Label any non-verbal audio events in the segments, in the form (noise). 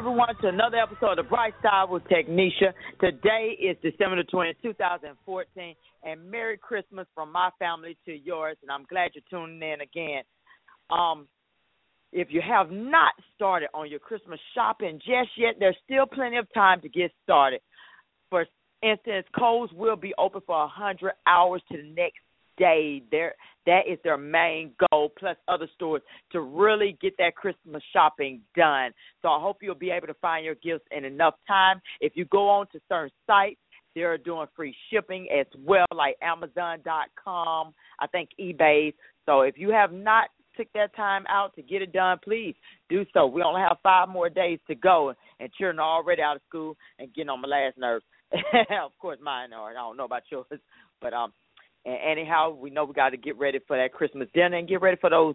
everyone to another episode of Bright Side with Technisha. Today is December 20th 2014, and Merry Christmas from my family to yours. And I'm glad you're tuning in again. Um, if you have not started on your Christmas shopping just yet, there's still plenty of time to get started. For instance, Kohl's will be open for 100 hours to the next day. There that is their main goal, plus other stores to really get that Christmas shopping done. So I hope you'll be able to find your gifts in enough time. If you go on to certain sites, they're doing free shipping as well, like Amazon.com, I think eBay. So if you have not took that time out to get it done, please do so. We only have five more days to go, and children are already out of school and getting on my last nerves. (laughs) of course, mine are. I don't know about yours, but um, and anyhow, we know we got to get ready for that Christmas dinner and get ready for those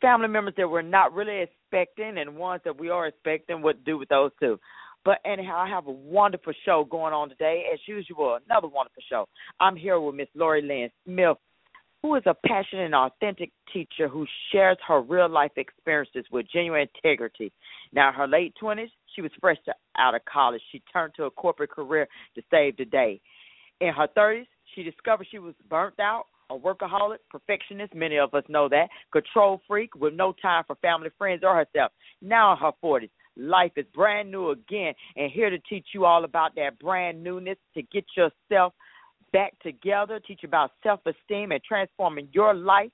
family members that we're not really expecting and ones that we are expecting. What to do with those too? But anyhow, I have a wonderful show going on today, as usual. Another wonderful show. I'm here with Miss Lori Lynn Smith, who is a passionate and authentic teacher who shares her real life experiences with genuine integrity. Now, in her late 20s, she was fresh out of college. She turned to a corporate career to save the day. In her 30s, she discovered she was burnt out, a workaholic, perfectionist, many of us know that, control freak with no time for family, friends, or herself. Now in her 40s, life is brand new again, and here to teach you all about that brand newness to get yourself back together, teach about self esteem and transforming your life.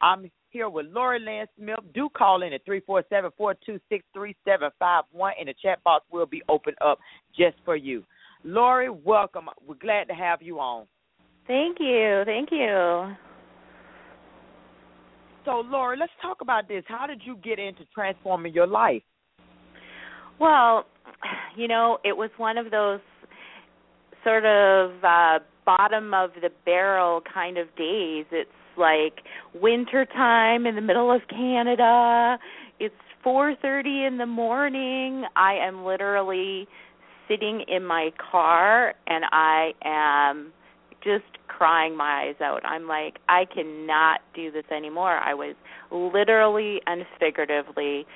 I'm here with Lori Lynn Smith. Do call in at 347 426 3751, and the chat box will be open up just for you. Lori, welcome. We're glad to have you on. Thank you. Thank you. So, Lori, let's talk about this. How did you get into transforming your life? Well, you know, it was one of those sort of uh bottom of the barrel kind of days. It's like winter time in the middle of Canada. It's 4:30 in the morning. I am literally sitting in my car and I am just crying my eyes out. I'm like, I cannot do this anymore. I was literally and figuratively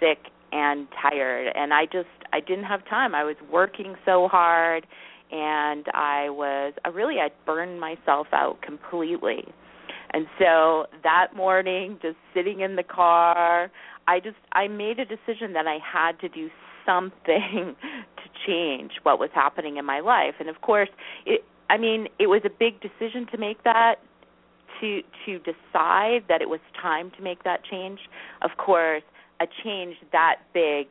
sick and tired and I just I didn't have time. I was working so hard and I was I really I'd burned myself out completely. And so that morning just sitting in the car, I just I made a decision that I had to do something (laughs) to change what was happening in my life. And of course, it I mean, it was a big decision to make that to to decide that it was time to make that change. Of course, a change that big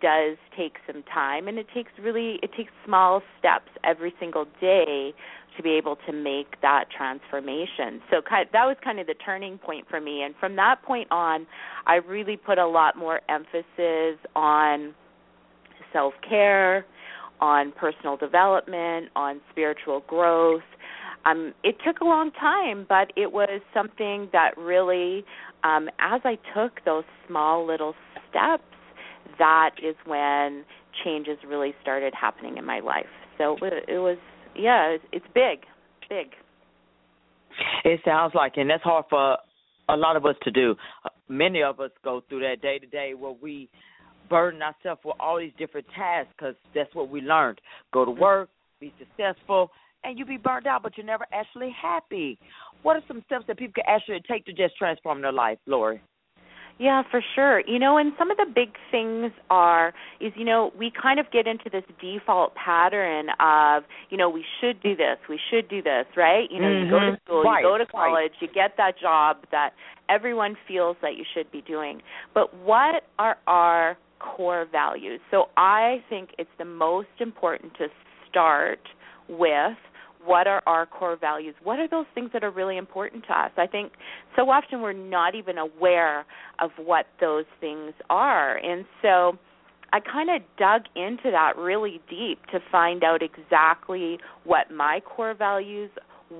does take some time and it takes really it takes small steps every single day to be able to make that transformation. So kind that was kind of the turning point for me and from that point on I really put a lot more emphasis on self-care, on personal development, on spiritual growth. Um, it took a long time, but it was something that really, um, as I took those small little steps, that is when changes really started happening in my life. So it, it was, yeah, it's, it's big, big. It sounds like, and that's hard for a lot of us to do. Many of us go through that day to day where we burden ourselves with all these different tasks because that's what we learned. Go to work, be successful, and you be burned out, but you're never actually happy. What are some steps that people can actually take to just transform their life, Lori? Yeah, for sure. You know, and some of the big things are is you know, we kind of get into this default pattern of, you know, we should do this, we should do this, right? You know, you go to Mhm. school, Right, you go to right. college, you get that job that everyone feels that you should be doing. But what are our core values? So I think it's the most important to start with what are our core values? What are those things that are really important to us? I think so often we're not even aware of what those things are. And so I kind of dug into that really deep to find out exactly what my core values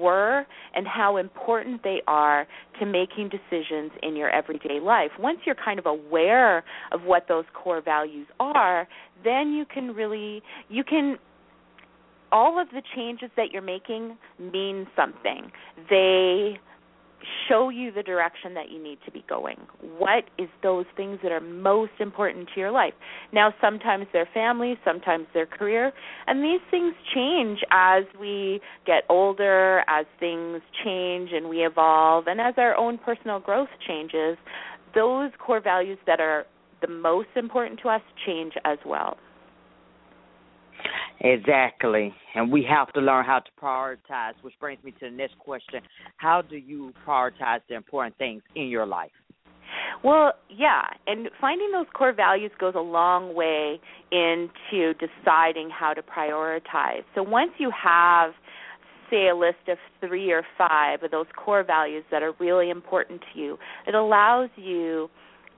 were and how important they are to making decisions in your everyday life. Once you're kind of aware of what those core values are, then you can really you can all of the changes that you're making mean something. They show you the direction that you need to be going. What is those things that are most important to your life? Now sometimes they're family, sometimes they're career, and these things change as we get older, as things change and we evolve, and as our own personal growth changes, those core values that are the most important to us change as well. Exactly. And we have to learn how to prioritize, which brings me to the next question. How do you prioritize the important things in your life? Well, yeah, and finding those core values goes a long way into deciding how to prioritize. So once you have say a list of 3 or 5 of those core values that are really important to you, it allows you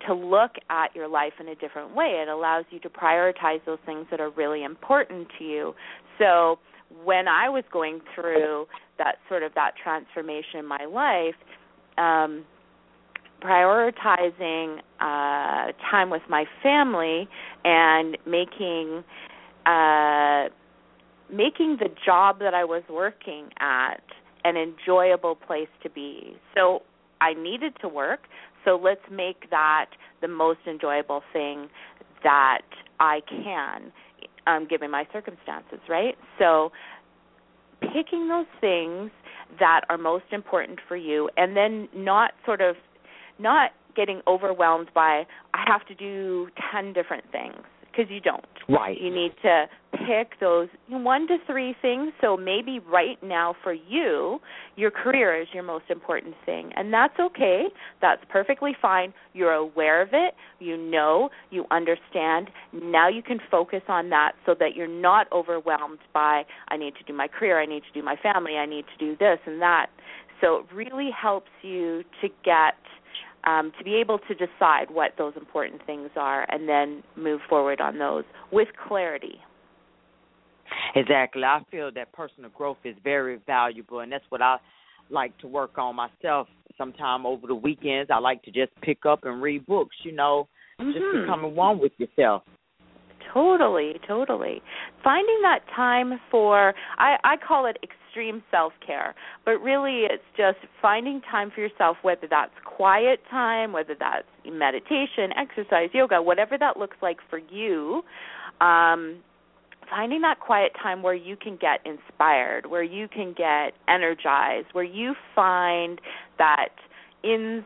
to look at your life in a different way. It allows you to prioritize those things that are really important to you. So when I was going through that sort of that transformation in my life, um, prioritizing uh, time with my family and making uh, making the job that I was working at an enjoyable place to be. So I needed to work, so let's make that the most enjoyable thing that I can, um, given my circumstances, right? So picking those things that are most important for you and then not sort of not getting overwhelmed by I have to do 10 different things because you don't. Right. You need to pick those one to three things. So maybe right now for you, your career is your most important thing. And that's okay. That's perfectly fine. You're aware of it. You know, you understand. Now you can focus on that so that you're not overwhelmed by, I need to do my career, I need to do my family, I need to do this and that. So it really helps you to get um, to be able to decide what those important things are and then move forward on those with clarity. Exactly. I feel that personal growth is very valuable, and that's what I like to work on myself. Sometime over the weekends, I like to just pick up and read books. You know, just Mhm. becoming one with yourself. Totally, totally. Finding that time for I I call it extreme self-care, but really it's just finding time for yourself whether that's quiet time, whether that's meditation, exercise, yoga, whatever that looks like for you. Um finding that quiet time where you can get inspired, where you can get energized, where you find that in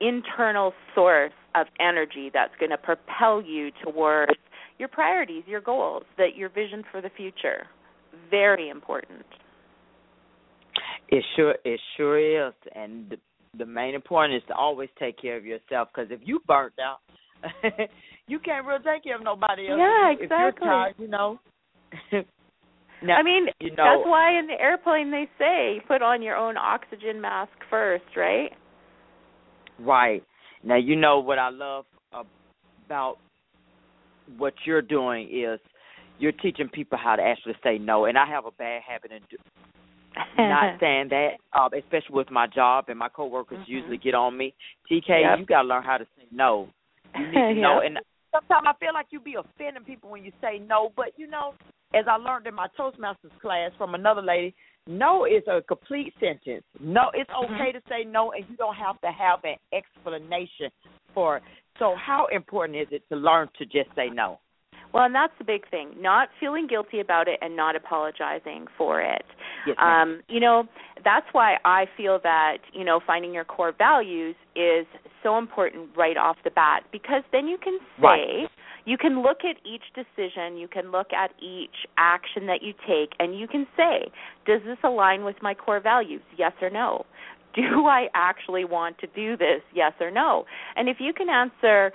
internal source of energy that's going to propel you towards your priorities, your goals, that your vision for the future. Very important. It sure it sure is, and the, the main important is to always take care of yourself. Because if you burnt out, (laughs) you can't really take care of nobody else. Yeah, If you- If you're exactly. tired, you know. (laughs) now, I mean, you know, that's why in the airplane they say put on your own oxygen mask first, right? Right. Now you know what I love about what you're doing is you're teaching people how to actually say no. And I have a bad habit in do, (laughs) not saying that, uh, especially with my job and my coworkers Mhm. usually get on me. TK, Yep. you gotta learn how to say no. You need to (laughs) know. And sometimes I feel like you be offending people when you say no, but you know, as I learned in my Toastmasters class from another lady, no is a complete sentence. No, it's Mm-hmm. okay to say no, and you don't have to have an explanation for it. So, how important is it to learn to just say no? Well, and that's the big thing. Not feeling guilty about it and not apologizing for it. Yes. Um, you know, that's why I feel that, you know, finding your core values is so important right off the bat because then you can say, Right. You can look at each decision, you can look at each action that you take and you can say, does this align with my core values? Yes or no? Do I actually want to do this? Yes or no? And if you can answer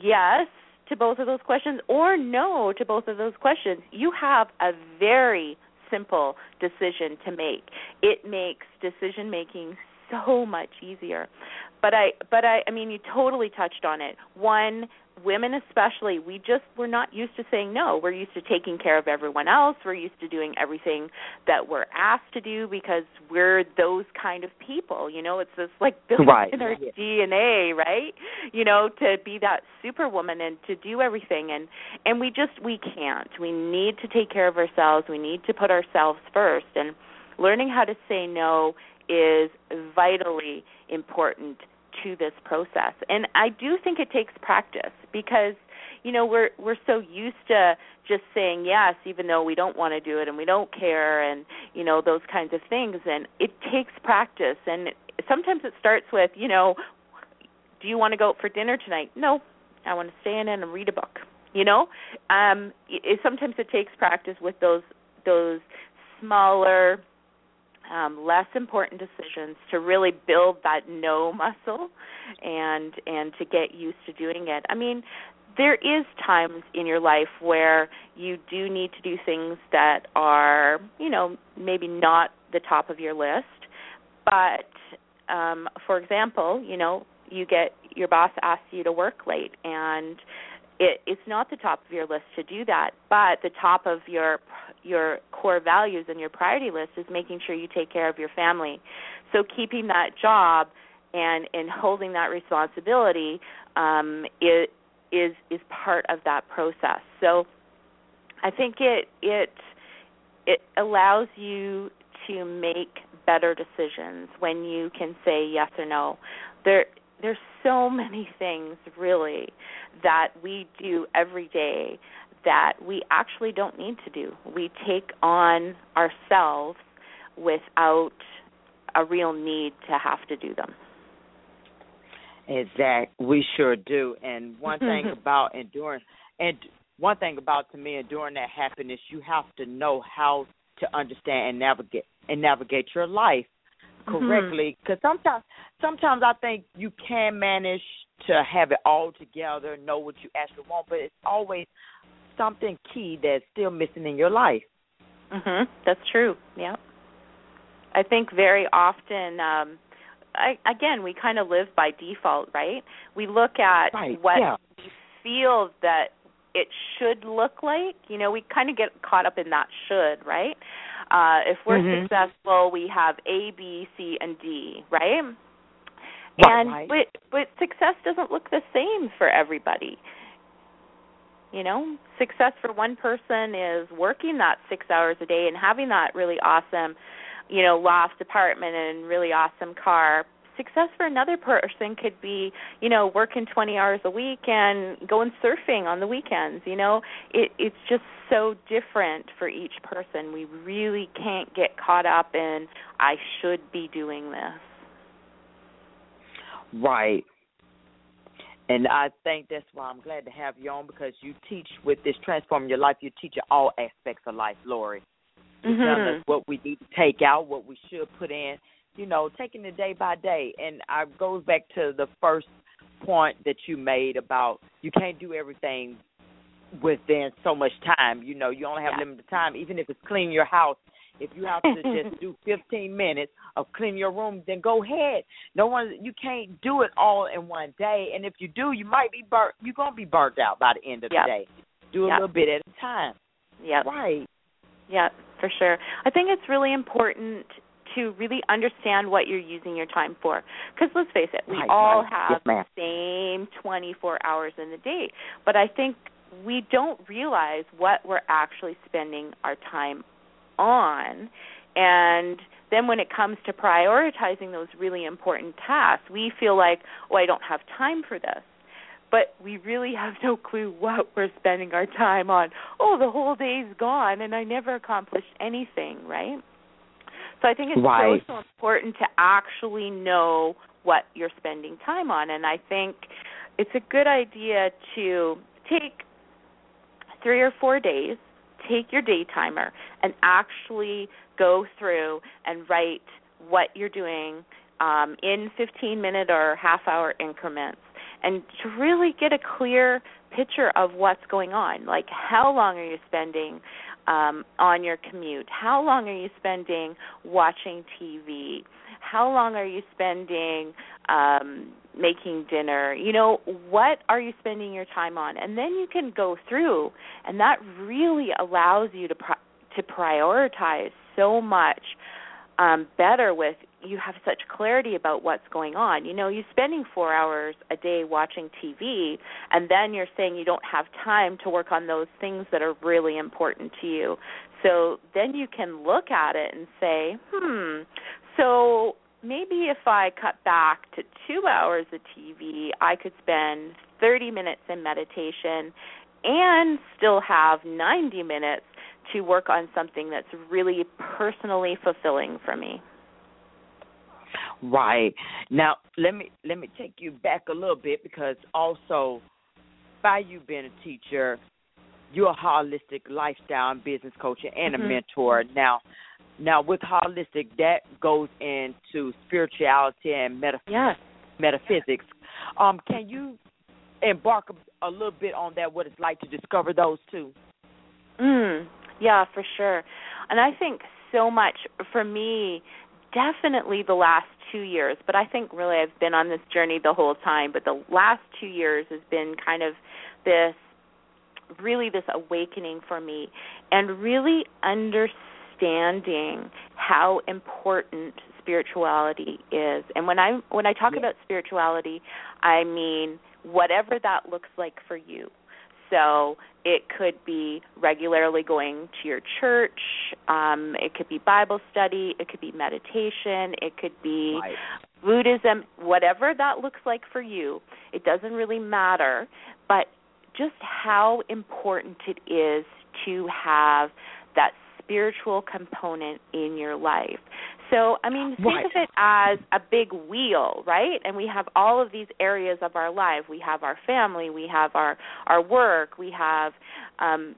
yes to both of those questions or no to both of those questions, you have a very simple decision to make. It makes decision making so much easier. But I but I I mean you totally touched on it. One women especially we just we're not used to saying no. We're used to taking care of everyone else. We're used to doing everything that we're asked to do because we're those kind of people you know? It's this like built Right. in our dna right? You know to be that superwoman and to do everything. And and we just we can't. We need to take care of ourselves. We need to put ourselves first. And learning how to say no is vitally important to this process. And I do think it takes practice because you know we're we're so used to just saying yes even though we don't want to do it and we don't care and you know those kinds of things and it takes practice and sometimes it starts with you know do you want to go out for dinner tonight? No, I want to stay in and read a book. You know, um, it, sometimes it takes practice with those those smaller, um, less important decisions to really build that no muscle, and and to get used to doing it. I mean, there is times in your life where you do need to do things that are, you know, maybe not the top of your list, but um for example, you know, you get your boss asks you to work late and it, it's not the top of your list to do that, but the top of your your core values and your priority list is making sure you take care of your family. So keeping that job and and holding that responsibility um, is is is part of that process. So I think it it it allows you to make better decisions when you can say yes or no. There there's so many things really that we do every day that we actually don't need to do. We take on ourselves without a real need to have to do them. Exact. We sure do. And one thing (laughs) about enduring, and one thing about to me enduring that happiness, you have to know how to understand and navigate and navigate your life mm-hmm. correctly. Because sometimes, sometimes I think you can manage to have it all together, know what you actually want, but it's always something key that's still missing in your life. Mhm. That's true. Yeah. I think very often um I again we kind of live by default, right? We look at Right, what yeah. we feel that it should look like. You know, we kind of get caught up in that should, right? Uh if we're Mhm. successful, we have A, B, C, and D, right? Right, and right. but but success doesn't look the same for everybody. You know, success for one person is working that 6 hours a day and having that really awesome, you know, loft apartment and really awesome car. Success for another person could be, you know, working 20 hours a week and going surfing on the weekends, you know. It it's just so different for each person. We really can't get caught up in I should be doing this. Right. And I think that's why I'm glad to have you on because you teach with this transforming your life. You teach all aspects of life, Lori. You tell Mhm. us what we need to take out, what we should put in. You know, taking it day by day. And I goes back to the first point that you made about you can't do everything within so much time. You know, you only have Yeah. limited time. Even if it's clean your house, if you have to just do (laughs) 15 minutes of clean your room, then go ahead. No one, you can't do it all in one day. And if you do, you might be burnt. You're gonna be burnt out by the end of Yep. the day. Do a Yep. little bit at a time. Yep. Right. Yeah, for sure. I think it's really important to really understand what you're using your time for. Because let's face it, we Right, all right. have Yes, the same 24 hours in the day. But I think we don't realize what we're actually spending our time on. And then when it comes to prioritizing those really important tasks, we feel like, oh, I don't have time for this. But we really have no clue what we're spending our time on. Oh, the whole day's gone and I never accomplished anything, right? So I think it's Right. so, so important to actually know what you're spending time on. And I think it's a good idea to take three or four days, take your day timer, and actually go through and write what you're doing um, in 15 minute or half hour increments and to really get a clear picture of what's going on. Like, how long are you spending um, on your commute? How long are you spending watching TV? How long are you spending um, making dinner? You know, what are you spending your time on? And then you can go through, and that really allows you to pri- to prioritize so much um, better with you have such clarity about what's going on. You know, you're spending four hours a day watching TV, and then you're saying you don't have time to work on those things that are really important to you. So then you can look at it and say, hmm, so maybe if I cut back to two hours of TV, I could spend 30 minutes in meditation and still have 90 minutes to work on something that's really personally fulfilling for me. Right. Now let me let me take you back a little bit because also by you being a teacher, you're a holistic lifestyle and business coach and a Mhm. mentor. Now now with holistic that goes into spirituality and meta- Yes. metaphysics. Um can you embark a, a little bit on that what it's like to discover those two? Mm, yeah, for sure. And I think so much for me, definitely the last two years, but I think really I've been on this journey the whole time, but the last two years has been kind of this really this awakening for me and really understanding how important spirituality is. And when I when I talk Yeah. about spirituality, I mean whatever that looks like for you. So it could be regularly going to your church, um, it could be Bible study, it could be meditation, it could be Right. Buddhism, whatever that looks like for you. It doesn't really matter, but just how important it is to have that spiritual component in your life. So, I mean, think Right. of it as a big wheel, right? And we have all of these areas of our life. We have our family, we have our our work, we have um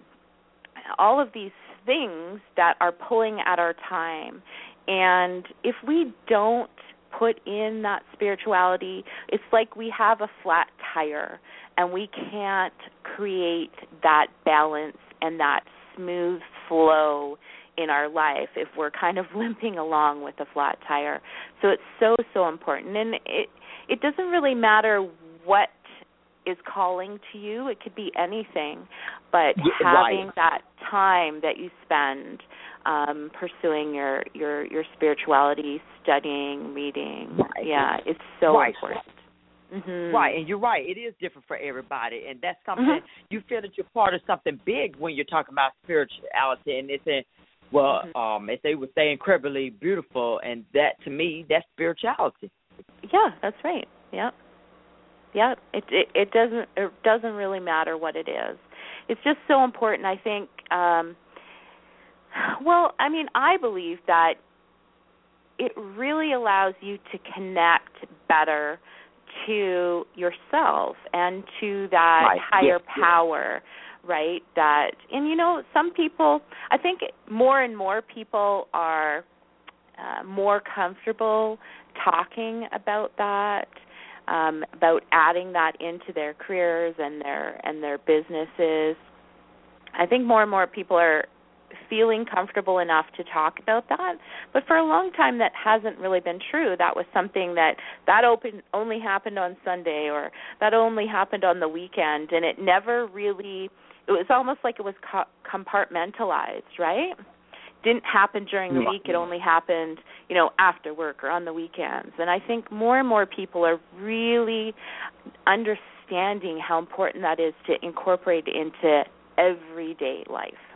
all of these things that are pulling at our time. And if we don't put in that spirituality, it's like we have a flat tire and we can't create that balance and that smooth flow in our life if we're kind of (laughs) limping along with a flat tire. So it's so so important and it it doesn't really matter what is calling to you. It could be anything, but having right. that time that you spend um pursuing your your your spirituality, studying, reading. Right. Yeah, it's so Right. important. Mhm. Right, and you're right. It is different for everybody, and that's something Mhm. you feel that you're part of something big when you're talking about spirituality, and it's in well, Mhm. um, as they would say, incredibly beautiful, and that to me, that's spirituality. Yeah, that's right. Yep. Yep. It, it it doesn't it doesn't really matter what it is. It's just so important I think um well, I mean, I believe that it really allows you to connect better to yourself and to that Right. higher Yes, yes. power right that and you know some people i think more and more people are uh, more comfortable talking about that um about adding that into their careers and their and their businesses i think more and more people are feeling comfortable enough to talk about that. But for a long time that hasn't really been true. That was something that that open only happened on sunday or that only happened on the weekend. And it never really it was almost like it was co- compartmentalized right? Didn't happen during the week. It only happened you know after work or on the weekends. And i think more and more people are really understanding how important that is to incorporate into everyday life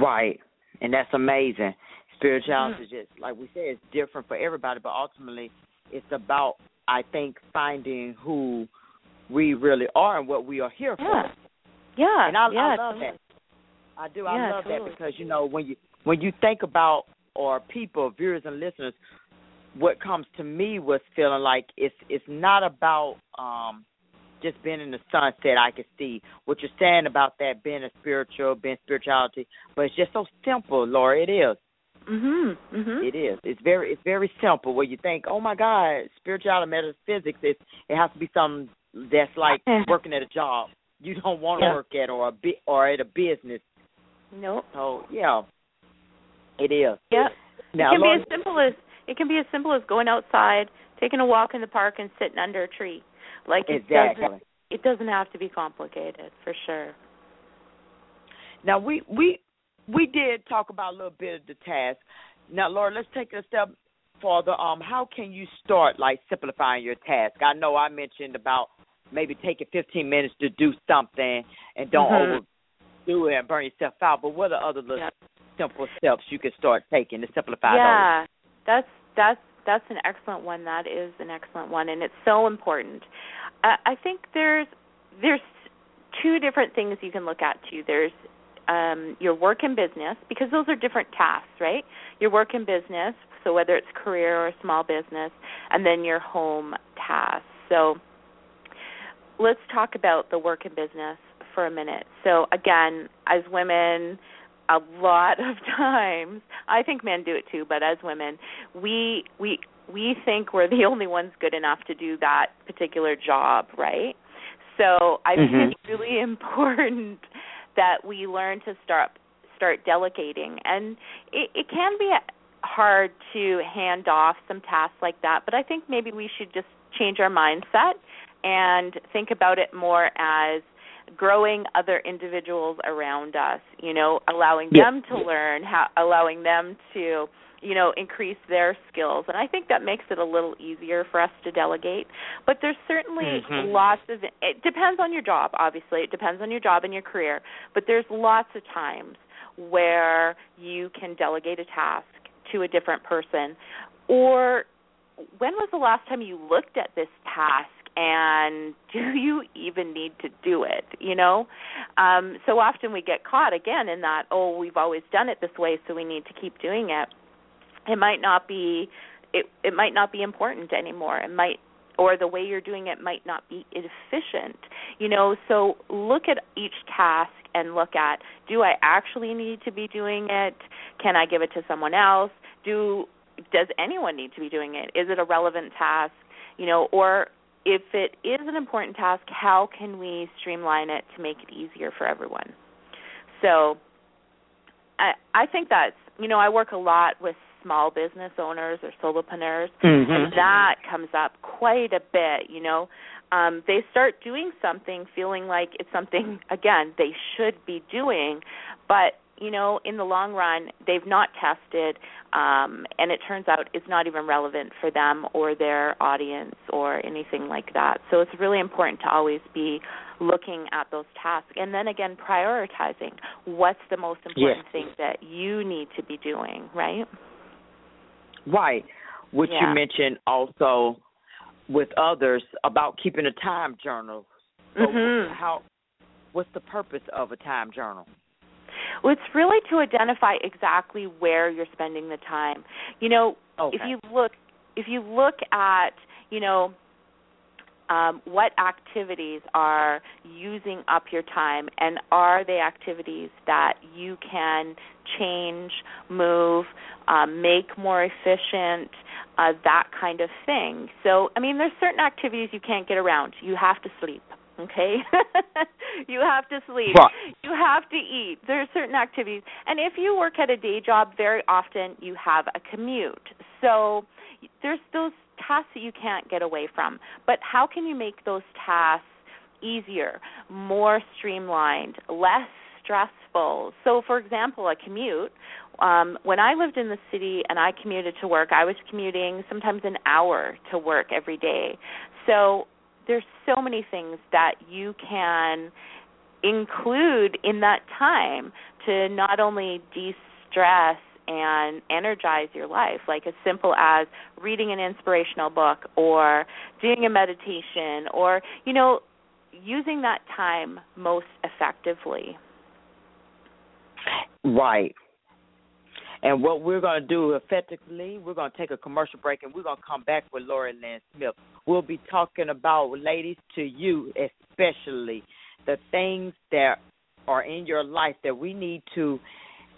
Right, and that's amazing. Spirituality Mm-hmm. is just like we said, it's different for everybody, but ultimately, it's about I think finding who we really are and what we are here yeah for. yeah and I, yeah I love totally. that. I do. I Yeah, love totally. that because you know when you when you think about or people, viewers and listeners, what comes to me was feeling like it's it's not about um just being in the sunset. I can see what you're saying about that being a spiritual, being spirituality, but it's just so simple, Laura. It is. Mhm. Mhm. It is. It's very it's very simple. Where you think, oh my God, spirituality, metaphysics. It it has to be something that's like (laughs) working at a job you don't want to Yeah. work at or a bi- or at a business. Nope. So yeah, it is. Yeah. Now, it can Lord, be as simple as it can be as simple as going outside, taking a walk in the park, and sitting under a tree. Like it exactly. doesn't it doesn't have to be complicated for sure. Now we we we did talk about a little bit of the task. Now, Lori, let's take it a step further. Um, how can you start like simplifying your task? I know I mentioned about maybe taking 15 minutes to do something and don't Mhm. overdo it and burn yourself out. But what are other little Yeah. simple steps you can start taking to simplify yeah that's that's that's an excellent one that is an excellent one and it's so important i think there's there's two different things you can look at too there's um, your work and business because those are different tasks, right? Your work and business, so whether it's career or small business, and then your home tasks. So let's talk about the work and business for a minute. So again, as women, a lot of (laughs) times, I think men do it too, but as women, we we we think we're the (laughs) only ones good enough to do that particular job, right? So I think Mhm. it's really (laughs) important that we learn to start start delegating, and it, it can be hard to hand off some tasks like that. But I think maybe we should just change our mindset and think about it more as growing other individuals around us you know allowing Yeah. them to learn how allowing them to you know increase their skills. And i think that makes it a little easier for us to delegate. But there's certainly Mhm. lots of it depends on your job obviously. It depends on your job and your career. But there's lots of times where you can delegate a task to a different person. Or when was the last time you looked at this task and (laughs) do you even need to do it you know? Um so often we get caught again in that oh we've always done it this way so we need to keep doing it it might not be it it might not be important anymore. It might or the way you're doing it might not be efficient. You know so look at each task and look at do i actually need to be doing it? Can i give it to someone else? Do does anyone need to be doing it? Is it a relevant task? You know or if it is an important task how can we streamline it to make it easier for everyone? So i i think that's you know i work a lot with small business owners or solopreneurs Mhm. and that comes up quite a bit you know um they start doing something feeling like it's something (laughs) again they should be doing but you know in the long run they've not tested um and it turns out it's not even relevant for them or their audience or anything like that so it's really important to always be looking at those tasks and then again prioritizing what's the most important Yes. thing that you need to be doing right Right. Which Yeah. you mentioned also with others about keeping a time journal. So Mhm. how what's the purpose of a time journal? Well, it's really to identify exactly where you're spending the time. You know, Okay. if you look if you look at, you know, um, what activities are using up your time and are they activities that you can change, move, um, make more efficient, uh, that kind of thing. So, I mean, there's certain activities you can't get around. You have to sleep, okay? (laughs) you have to sleep. Right. You have to eat. There are certain activities. And if you work at a day job, very often you have a commute. So there's those tasks that you can't get away from. But how can you make those tasks easier, more streamlined, less stressful? So, for example, a commute. Um, when I lived in the city and I commuted to work, I was commuting sometimes an hour to work every day. So there's so many things that you can include in that time to not only de-stress and energize your life like as simple as reading an inspirational book or doing a meditation or you know using that time most effectively Right. And what we're going to do effectively, we're going to take a commercial break and we're going to come back with Lori Lynn Smith. We'll be talking about, ladies, to you especially, the things that are in your life that we need to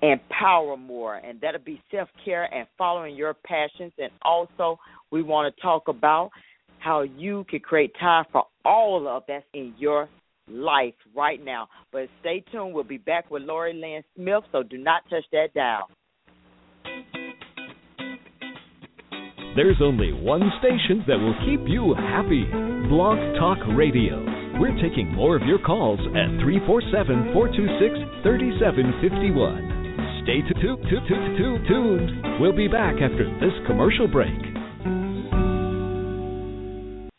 empower more, and that'll be self care and following your passions. And also, we want to talk about how you can create time for all of that's in your life right now. But stay tuned. We'll be back with Lori Lynn Smith, so do not touch that dial. There's only one station that will keep you happy Blog Talk Radio. We're taking more of your calls at 347 426 3751. Stay tu- tu- tu- tu- tu- tuned. We'll be back after this commercial break.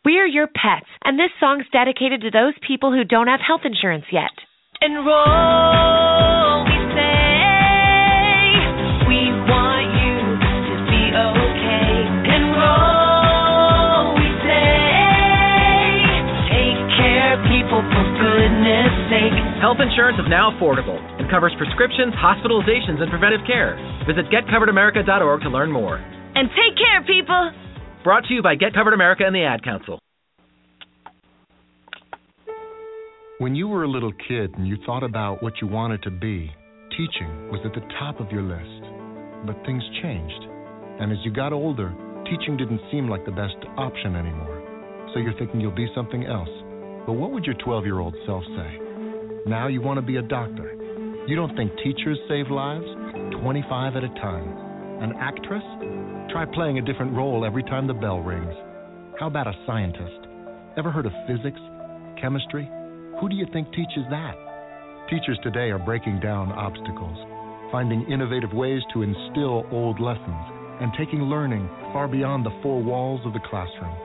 We're your pets, and this song's dedicated to those people who don't have health insurance yet. Enroll, Health insurance is now affordable and covers prescriptions, hospitalizations, and preventive care. Visit getcoveredamerica.org to learn more. And take care, people. Brought to you by Get Covered America and the Ad Council. When you were a little kid and you thought about what you wanted to be, teaching was at the top of your list. But things changed. And as you got older, teaching didn't seem like the best option anymore. So you're thinking you'll be something else. But what would your 12 year old self say? Now you want to be a doctor. You don't think teachers save lives? 25 at a time. An actress? Try playing a different role every time the bell rings. How about a scientist? Ever heard of physics? Chemistry? Who do you think teaches that? Teachers today are breaking down obstacles, finding innovative ways to instill old lessons, and taking learning far beyond the four walls of the classroom.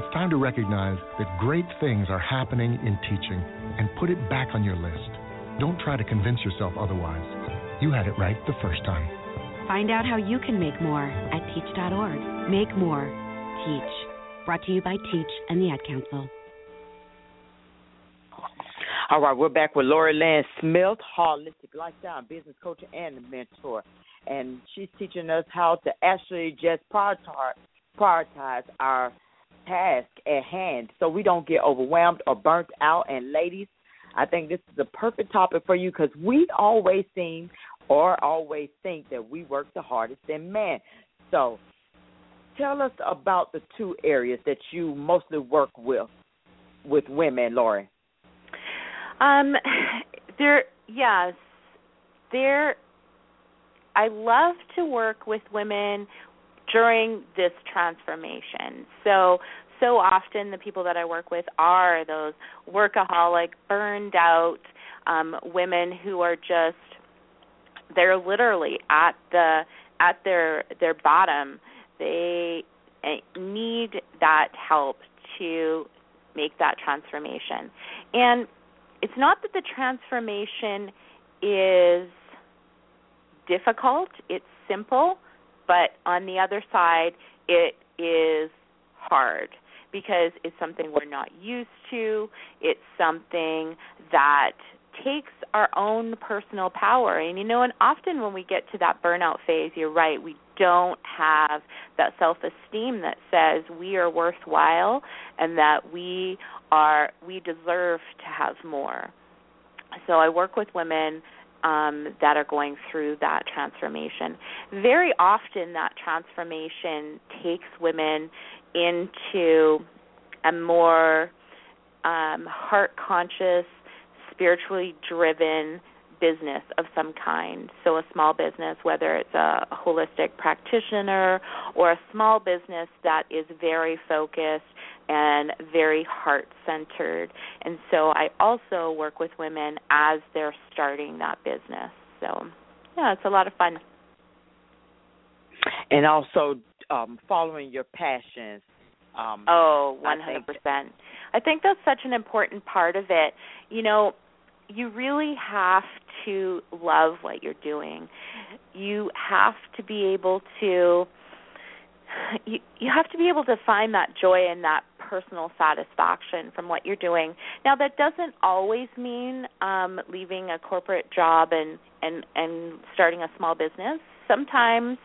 It's time to recognize that great things are happening in teaching and put it back on your list. Don't try to convince yourself otherwise. You had it right the first time. Find out how you can make more at teach.org. Make more. Teach. Brought to you by Teach and the Ad Council. All right, we're back with Lori Lynn Smith, holistic lifestyle business coach and mentor. And she's teaching us how to actually just prioritize, prioritize our task at hand so we don't get overwhelmed or burnt out. And ladies, I think this is a perfect topic for you because we always seem or always think that we work the hardest in men. So tell us about the two areas that you mostly work with with women, Lori. Um, there, yes, there. I love to work with women during this transformation. So, so often the people that I work with are those workaholic, burned out um, women who are just they're literally at the at their their bottom. They eh, need that help to make that transformation. And it's not that the transformation is difficult, it's simple, but on the other side, it is hard because it's something we're not used to. It's something that takes our own personal power. And you know, and often when we get to that burnout phase, you're right, we don't have that self esteem that says we are worthwhile and that we are we deserve to have more. So I work with women um, that are going through that transformation. Very often, that transformation takes women into a more um, heart conscious, spiritually driven business of some kind. So, a small business, whether it's a holistic practitioner or a small business that is very focused and very heart centered. And so, I also work with women as they're starting that business. So, yeah, it's a lot of fun. And also um, following your passions. Um, Oh, one hundred percent. I think that's such an important part of it. You know, you really have to love what you're doing. You have to be able to you you have to be able to find that joy and that personal satisfaction from what you're doing. Now that doesn't always mean um leaving a corporate job and and and starting a small business. Sometimes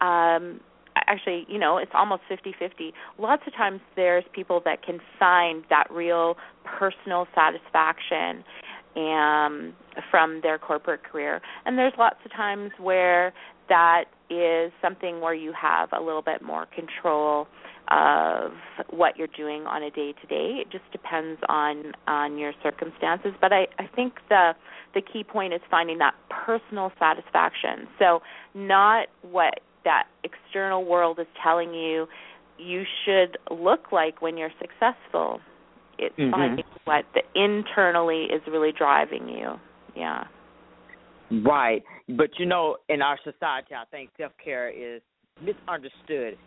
um actually, you know, it's almost 50-50. Lots of times there's people that can find that real personal satisfaction um from their corporate career. And there's lots of times where that is something where you have a little bit more control of what you're doing on a day to day. It just depends on on your circumstances, but I I think the the key point is finding that personal satisfaction. So not what that external world is telling you you should look like when you're successful. It's Mhm. finding what the internally is really driving you. Yeah. Right. But you know, in our society, I think self care is misunderstood.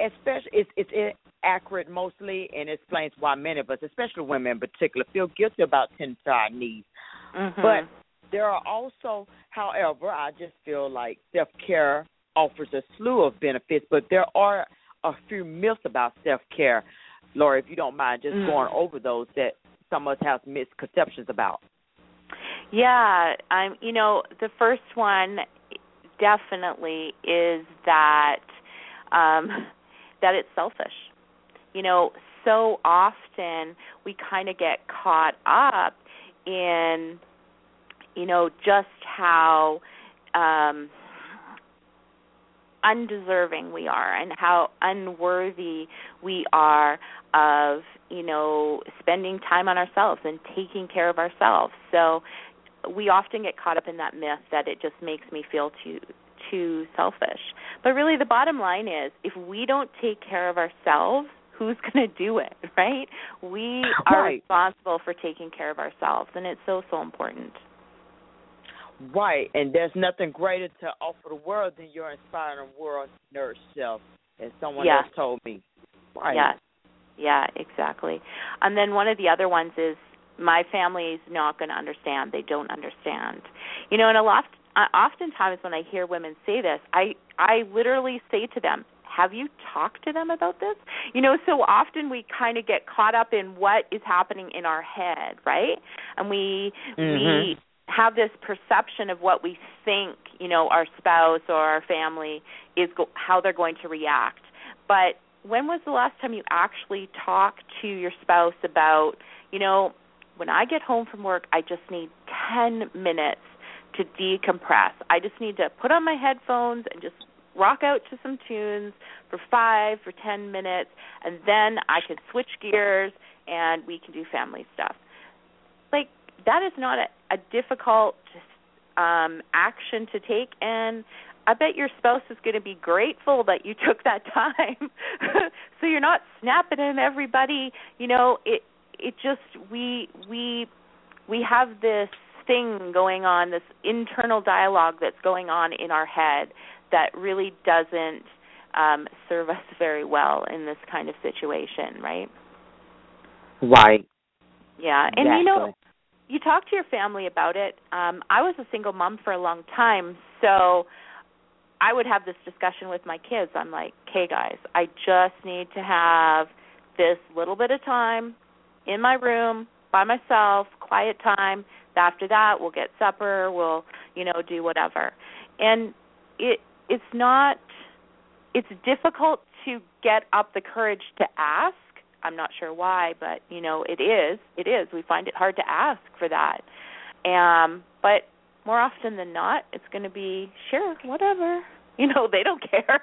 Especially, it's it's inaccurate mostly, and it explains why many of us, especially women in particular, feel guilty about tending to our needs. Mhm. But there are also, however, I just feel like self care offers a slew of benefits, but there are a few myths about self care. Laura, if you don't mind just Mm. going over those that some of us have misconceptions about. Yeah, I'm you know, the first one definitely is that um that it's selfish. You know, so often we kind of get caught up in you know just how um undeserving we are and how unworthy we are of you know spending time on ourselves and taking care of ourselves so we often get caught up in that myth that it just makes me feel too too selfish but really the bottom line is if we don't take care of ourselves who's (laughs) going to do it right we are Right. responsible for taking care of ourselves and it's so so important Right, and there's nothing greater to offer the world than your inspiring world nurse self, as someone Yeah. else told me. Right. Yeah. Yeah, exactly. And then one of the other ones is my family's not going to understand. They don't understand. You know, and a lot uh, oftentimes when I hear women say this, I I literally say to them, "Have you talked to them about this?" You know, so often we kind of get caught up in what is happening in our head, right? And we we Mhm. have this perception of what we think, you know, our spouse or our family is go- how they're going to react. But when was the last time you actually talked to your spouse about, you know, when I get home from work, I just need 10 minutes to decompress. I just need to put on my headphones and just rock out to some tunes for 5 for 10 minutes and then I can switch gears and we can do family stuff. Like that is not a, a difficult um action to take and I bet your spouse is going to be grateful that you (laughs) took that time. (laughs) so you're not snapping at everybody. You know, it it just we we we have this thing going on, this internal dialogue that's going on in our head that really doesn't um serve (laughs) us very well in this kind of situation, right? Right. Yeah. And you know, you talk to your family about it. Um I was a single mom for a long time, so I would have this discussion with my kids. I'm like, "Okay, guys, I just need to have this little bit of time in my room by myself, quiet time. After that, we'll get supper, we'll, you know, do whatever." And it it's not it's difficult to get up the courage to ask. I'm not sure why, but you know, it is. It is. We find it hard to ask for that. Um, but more often than not, it's going to be sure, whatever. You know, they don't (laughs) care.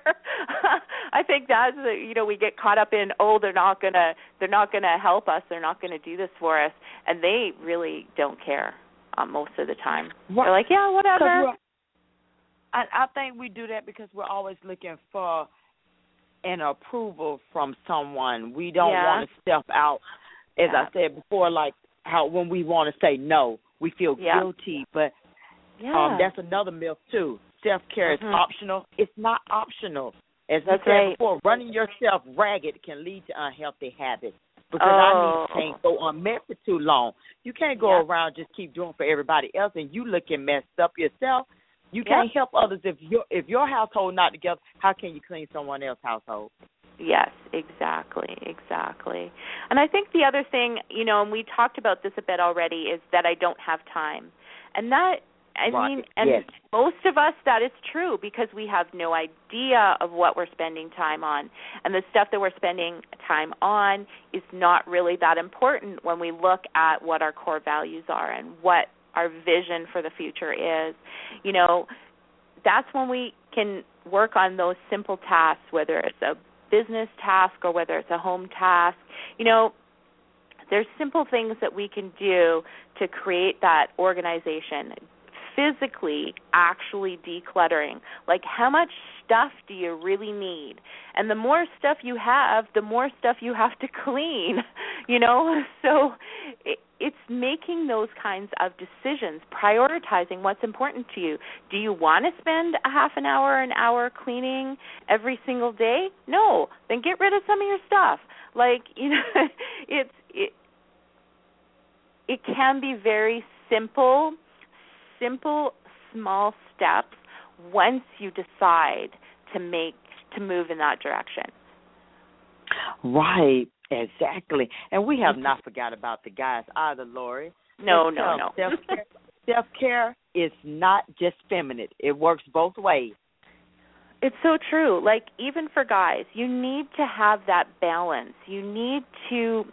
I think that's the, you know we get caught up in oh they're not gonna they're not gonna help us they're not gonna do this for us and they really don't care um, most of the time. They're like yeah whatever. I, I think we do that because we're always looking for an approval from someone. We don't Yeah. want to step out, as Yeah. I said before, like how when we want to say no, we feel Yeah. guilty. But Yeah. um, that's another myth too. Self care Mhm. is optional. It's not optional. As we That's said before, running yourself ragged can lead to unhealthy habits. Because Oh. our needs can't go on unmet for too long. You can't go Yeah. around just keep doing for everybody else and you looking messed up yourself. You Yeah. can't help others if your if your household not together. How can you clean someone else's household? Yes, exactly, exactly. And I think the other thing, you know, and we talked about this a bit already, is that I don't have time. And that I Right, mean and yes. most of us that is true because we have no idea of what we're spending time on. And the stuff that we're spending time on is not really that important when we look at what our core values are and what our vision for the future is. You know, that's when we can work on those simple tasks, whether it's a business task or whether it's a home task. You know, there's simple things that we can do to create that organization. Physically, actually decluttering. Like, how much stuff do you really need? And the more stuff you have, the more stuff you have to (laughs) clean. You know, so it, it's making those kinds of decisions, prioritizing what's important to you. Do you want to spend a half an hour, an hour cleaning every single day? No, then get rid of some of your stuff. Like (laughs) you know, it's it. It can be very simple, simple, small steps once you decide to make to move in that direction. Right, exactly. And we have mm-hmm. not forgot about the guys either, Lori. No, no, um, no. Self-care, self care is not just feminine. It works both ways. It's so true. Like even for guys, you need to have that balance. You need to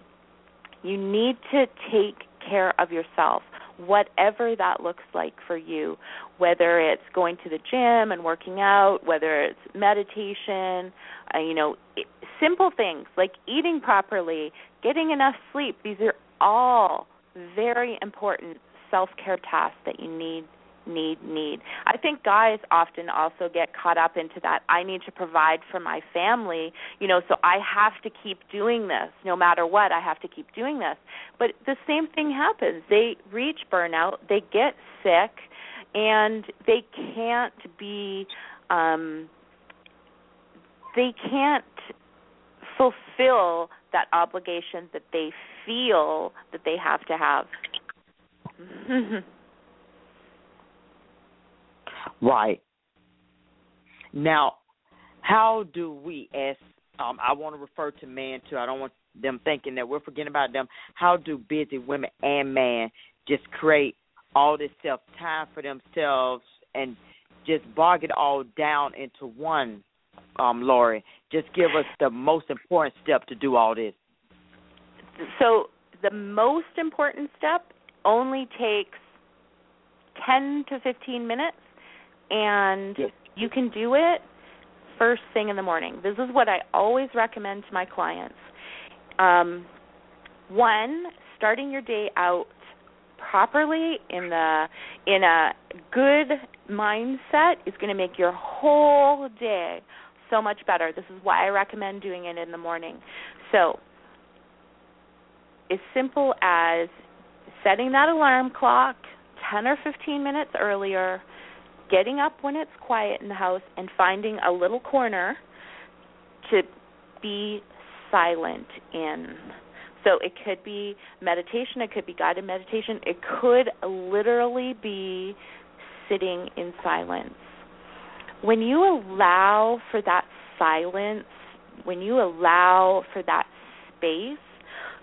you need to take care of yourself, whatever that looks like for you, whether it's going to the gym and working out, whether it's meditation, uh, you know, simple things like eating properly, getting enough sleep. These are all very important self-care tasks that you need need need. I think guys often also get caught up into that I need to provide for my family, you know, so I have to keep doing this no matter what, I have to keep doing this. But the same thing happens. They reach burnout, they get sick and they can't be um they can't fulfill that obligation that they feel that they have to have. (laughs) Right. Now, how do we, as um, I want to refer to men too. I don't want them thinking that we're forgetting about them. How do busy women and men just create all this self time for themselves and just bog it all down into one, um, Lori? Just give us the most important step to do all this. so the most important step only takes 10 to 15 minutes and you can do it first thing in the morning. This is what I always recommend to my clients. Um, one, starting your day out properly in the in a good mindset is going to make your whole day so much better. This is why I recommend doing it in the morning. So, as simple as setting that alarm clock 10 or 15 minutes earlier, getting up when it's quiet in the house, and finding a little corner to be silent in. So it could be meditation, it could be guided meditation, it could literally be sitting in silence. When you allow for that silence, when you allow for that space,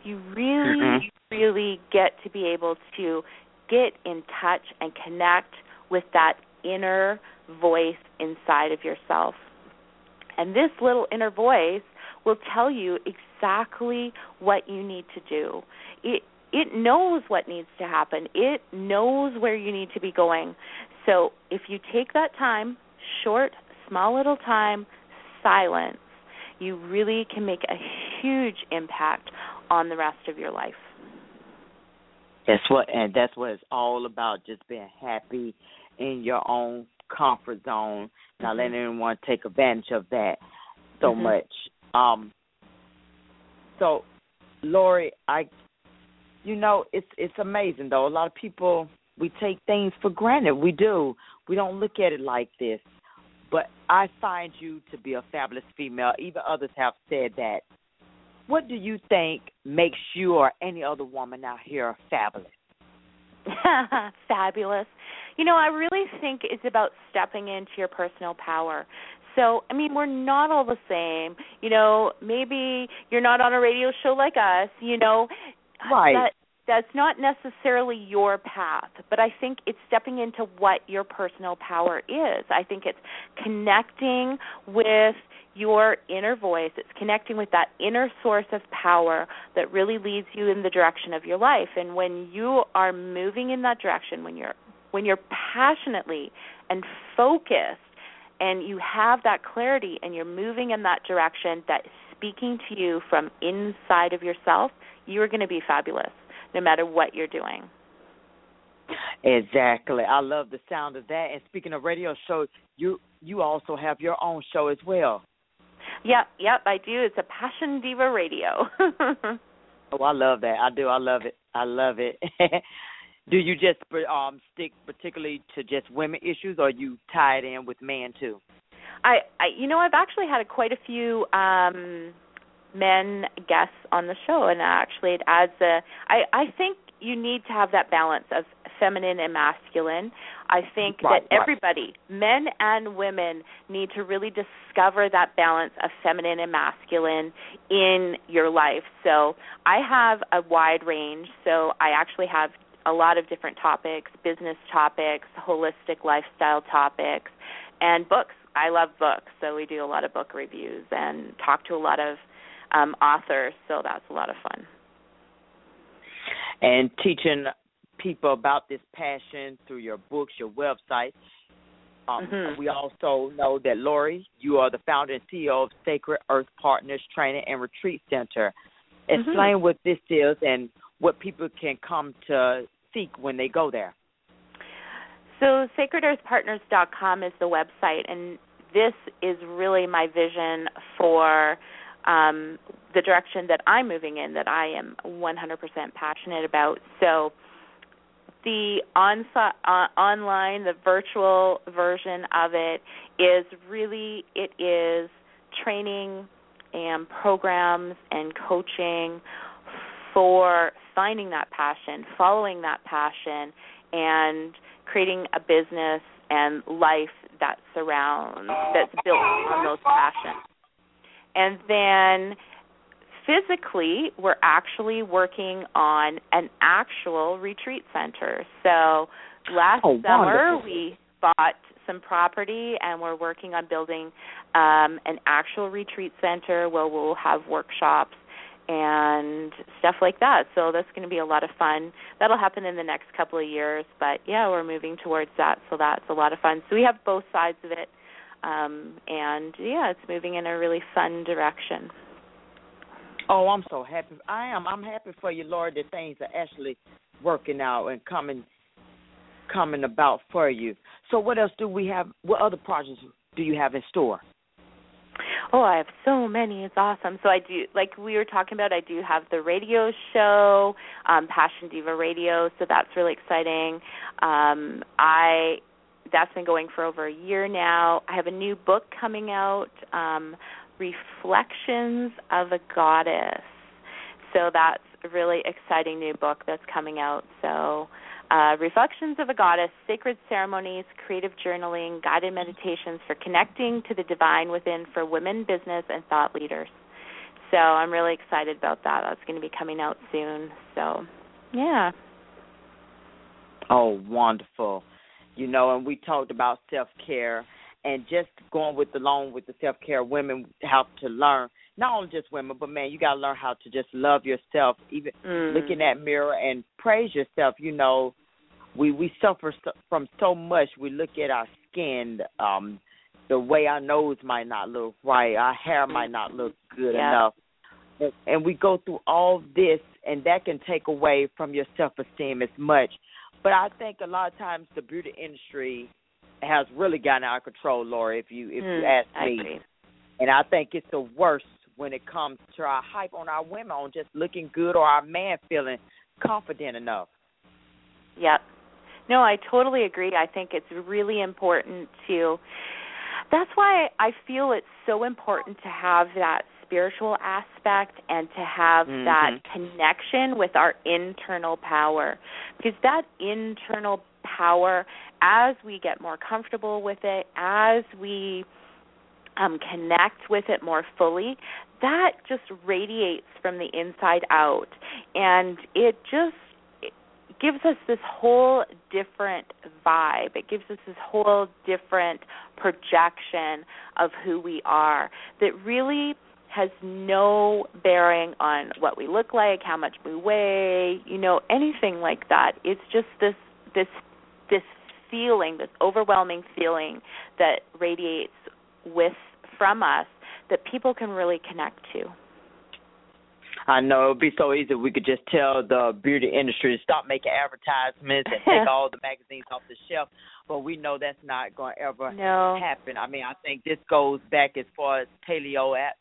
you really, Mhm. really get to be able to get in touch and connect with that inner voice inside of yourself. And this little inner voice will tell you exactly what you need to do. It it knows what needs to happen. It knows where you need to be going. So if you take that time, short, small little time, silence, you really can make a huge impact on the rest of your life. That's what, and that's what it's all about. Just being happy in your own comfort zone, not letting anyone take advantage of that so Mhm. much. Um. So, Lori, I, you know, it's it's amazing though. A lot of people we take things for granted. We do. We don't look at it like this. But I find you to be a fabulous female. Even others have said that. What do you think makes you or any other woman out here fabulous? (laughs) Fabulous. You know, I really think it's about stepping into your personal power. So, I mean, we're not all the same. You know, maybe you're not on a radio show like us, you know. Right. That that's not necessarily your path, but I think it's stepping into what your personal power is. I think it's connecting with your inner voice. It's connecting with that inner source of power that really leads you in the direction of your life. And when you are moving in that direction, when you're when you're passionately and focused and you have that clarity and you're moving in that direction that is speaking to you from inside of yourself, you're going to be fabulous no matter what you're doing. Exactly. I love the sound of that. And speaking of radio shows, you you also have your own show as well. Yep, yep, I do. It's a Passion Diva Radio. (laughs) Oh, I love that. I do. I love it. I love it. (laughs) do you just um stick particularly to just women issues, or you tie it in with men too? I, I you know I've actually had a, quite a few um men guests on the show and actually it adds a I I think you need to have that balance of feminine and masculine. I think Right, that right. everybody, men and women, need to really discover that balance of feminine and masculine in your life. So I have a wide range. So I actually have a lot of different topics, business topics, holistic lifestyle topics, and books. I love books, so we do a lot of book reviews and talk to a lot of um, authors, so that's a lot of fun. And teaching people about this passion through your books, your website. Um, Mhm. We also know that Lori, you are the founder and CEO of Sacred Earth Partners Training and Retreat Center. Mhm. Explain what this is and what people can come to seek when they go there. So sacredearthpartners.com is the website, and this is really my vision for um, the direction that I'm moving in that I am 100% passionate about. So the on uh, online, the virtual version of it is really it is training and programs and coaching for finding that passion, following that passion, and creating a business and life that surrounds that's built on those passions. And then physically, we're actually working on an actual retreat center. So last Oh, summer wonderful. we bought some property and we're working on building um an actual retreat center where we'll have workshops and stuff like that. So that's going to be a lot of fun. That'll happen in the next couple of years, but yeah, we're moving towards that, so that's a lot of fun. So we have both sides of it. Um and yeah, it's moving in a really fun direction. Oh, I'm so happy. I am. I'm happy for you, Lori, that things are actually working out and coming coming about for you. So what else do we have what other projects do you have in store? Oh, I have so many. It's awesome. So I do, like we were talking about, I do have the radio show, um, Passion Diva Radio. So that's really exciting. Um, I that's been going for over a year now. I have a new book coming out, um, Reflections of a Goddess. So that's a really exciting new book that's coming out. So uh, Reflections of a Goddess, Sacred Ceremonies, Creative Journaling, Guided Meditations for Connecting to the Divine Within for Women, Business, and Thought Leaders. So I'm really excited about that. That's going to be coming out soon. So, yeah. Oh, wonderful. You know, and we talked about self care and just going with the along with the self care women have to learn not only just women, but man, you gotta learn how to just love yourself, even Mm. look in that mirror and praise yourself. You know, we we suffer so, from so much. We look at our skin, um, the way our nose might not look right, our hair might not look good Yeah. enough, and, and we go through all this, and that can take away from your self esteem as much. But I think a lot of times the beauty industry has really gotten out of control, Laura. If you if you Mm, ask I me, agree. and I think it's the worst when it comes to our hype on our women on just looking good or our man feeling confident enough. Yep. No, I totally agree. I think it's really important to that's why I feel it's so important to have that spiritual aspect and to have that Mhm. connection with our internal power. Because that internal power as we get more comfortable with it, as we um connect with it more fully, that just radiates from the inside out and it just gives us this whole different vibe. It gives us this whole different projection of who we are that really has no bearing on what we look like, how much we weigh, you know, anything like that. It's just this this this feeling, this overwhelming feeling that radiates with from us that people can really connect to. I know it'd be so easy if we could just tell the beauty industry to stop making advertisements and (laughs) take all the magazines off the shelf, but we know that's not going to ever No. happen. I mean, I think this goes back as far as paleo at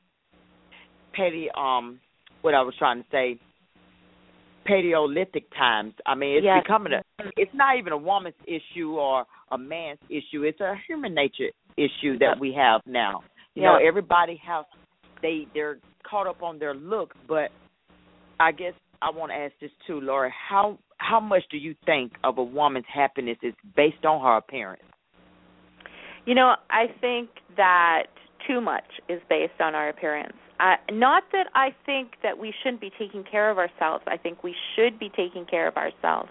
paleo um what I was trying to say paleolithic times. I mean, it's Yes. becoming a it's not even a woman's issue or a man's issue. It's a human nature issue that Yep. we have now. You know, everybody has they they're caught up on their looks, but I guess I want to ask this too, Laura. How how much do you think of a woman's happiness is based on her appearance? You know, I think that too much is based on our appearance. Uh, not that I think that we shouldn't be taking care of ourselves. I think we should be taking care of ourselves.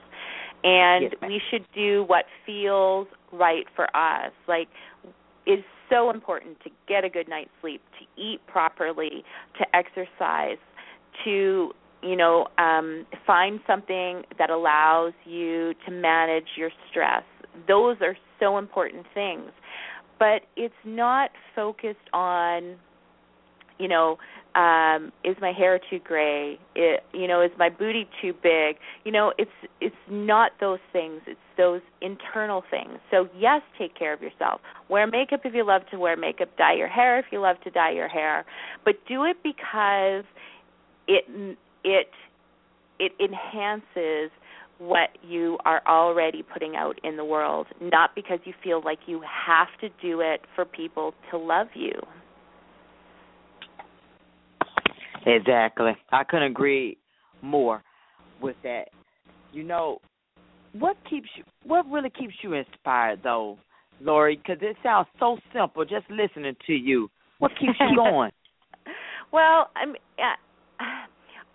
and Yes, we should do what feels right for us. Like it's so important to get a good night's sleep, to eat properly, to exercise, to you know um find something that allows you to manage your stress. Those are so important things. But it's not focused on you know um is my hair too gray it, you know is my booty too big you know it's it's not those things it's those internal things. So yes take care of yourself. Wear makeup if you love to wear makeup. Dye your hair if you love to dye your hair. But do it because it it it enhances what you are already putting out in the world not because you feel like you have to do it for people to love you. Exactly. I couldn't agree more with that. You know, what keeps you? What really keeps you inspired, though, Lori? Because it sounds so simple just listening to you. What keeps you (laughs) going? Well, I'm. uh,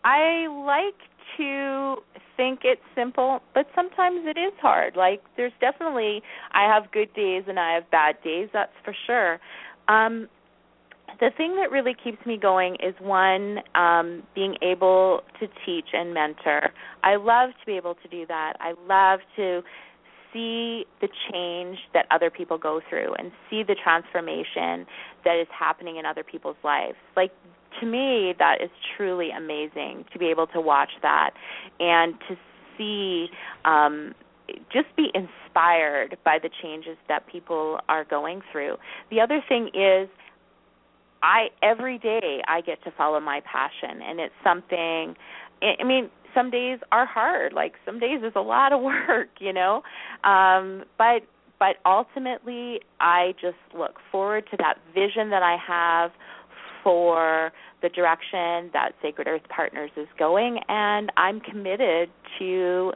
I like to think it's simple, but sometimes it is hard. Like there's definitely I have good days and I have bad days, that's for sure. Um the thing that really keeps me going is one um being able to teach and mentor. I love to be able to do that. I love to see the change that other people go through and see the transformation that is happening in other people's lives. Like to me that is truly amazing to be able to watch that and to see um just be inspired by the changes that people are going through. The other thing is I every day I get to follow my passion and it's something I mean some days are hard like some days is a lot of (laughs) work you know? Um but but ultimately I just look forward to that vision that I have for the direction that Sacred Earth Partners is going and I'm committed to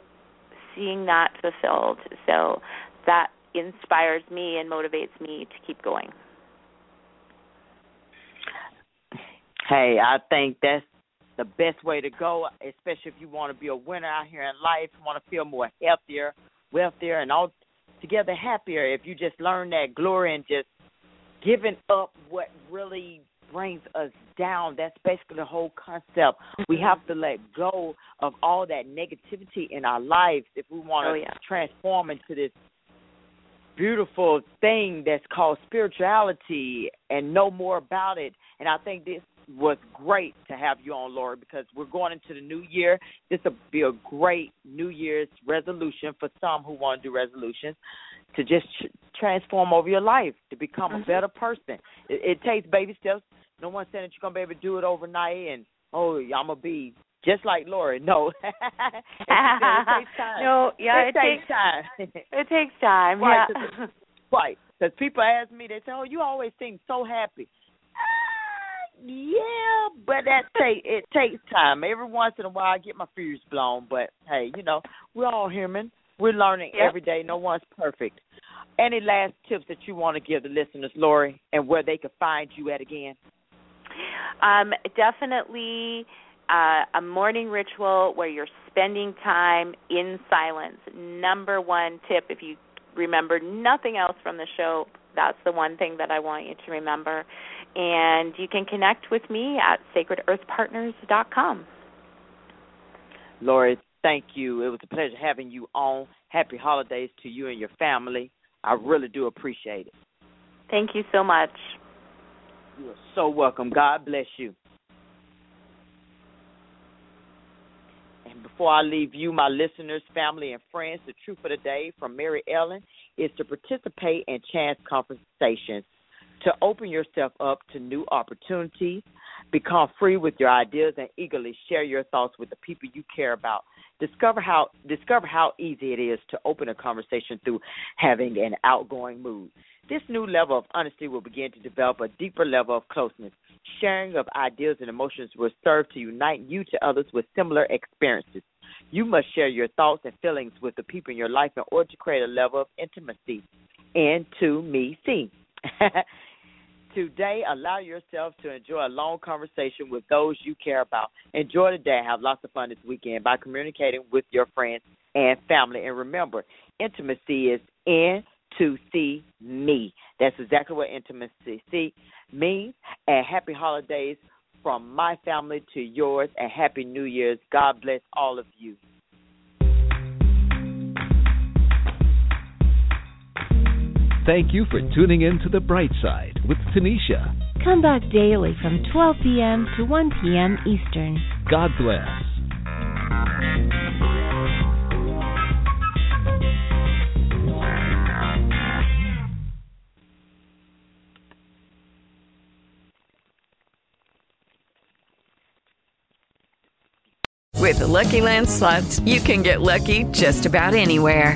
seeing that fulfilled. So that inspires me and motivates me to keep going Hey, I think that's the best way to go, especially if you want to be a winner out here in life, want to feel more healthier, wealthier, and all together happier. If you just learn that glory and just giving up what really brings us down, that's basically the whole concept. We mm-hmm. have to let go of all that negativity in our lives if we want to Oh, yeah. transform into this beautiful thing that's called spirituality and know more about it. And I think this was great to have you on, Laura, because we're going into the new year. This will be a great New Year's resolution for some who want to do resolutions to just tr- transform over your life to become a mm-hmm. better person. It, it takes baby steps. No one's saying that you're gonna be able to do it overnight and oh, I'm gonna be just like Lori. No, (laughs) it takes time. No, yeah, it, takes takes- time. (laughs) it takes time Right, yeah 'cause- right. Because people ask me, they say, "Oh, you always seem so happy." Yeah, but that take it takes time. Every once in a while, I get my fuse blown, but hey, you know, we're all human. We're learning Yep. every day. No one's perfect. Any last tips that you want to give the listeners, Lori, and where they can find you at again? um definitely uh, a morning ritual where you're spending time in silence. Number one tip, if you remember nothing else from the show, that's the one thing that I want you to remember. And you can connect with me at sacredearthpartners.com. Lori, thank you. It was a pleasure having you on. Happy holidays to you and your family. I really do appreciate it. Thank you so much. You are so welcome. God bless you. And before I leave you, my listeners, family, and friends, the truth of the day from Mary Ellen is to participate in chance conversations, to open yourself up to new opportunities, become free with your ideas, and eagerly share your thoughts with the people you care about. Discover how discover how easy it is to open a conversation through having an outgoing mood. This new level of honesty will begin to develop a deeper level of closeness. Sharing of ideas and emotions will serve to unite you to others with similar experiences. You must share your thoughts and feelings with the people in your life in order to create a level of intimacy. Intimacy. (laughs) Today, allow yourself to enjoy a long conversation with those you care about. Enjoy the day. Have lots of fun this weekend by communicating with your friends and family. And remember, intimacy is in to see me. That's exactly what intimacy see means. And happy holidays from my family to yours, and happy New Year's. God bless all of you. Thank you for tuning in to The Bright Side with Tanisha. Come back daily from 12 p.m. to 1 p.m. Eastern. God bless. With the Lucky Land slots, you can get lucky just about anywhere.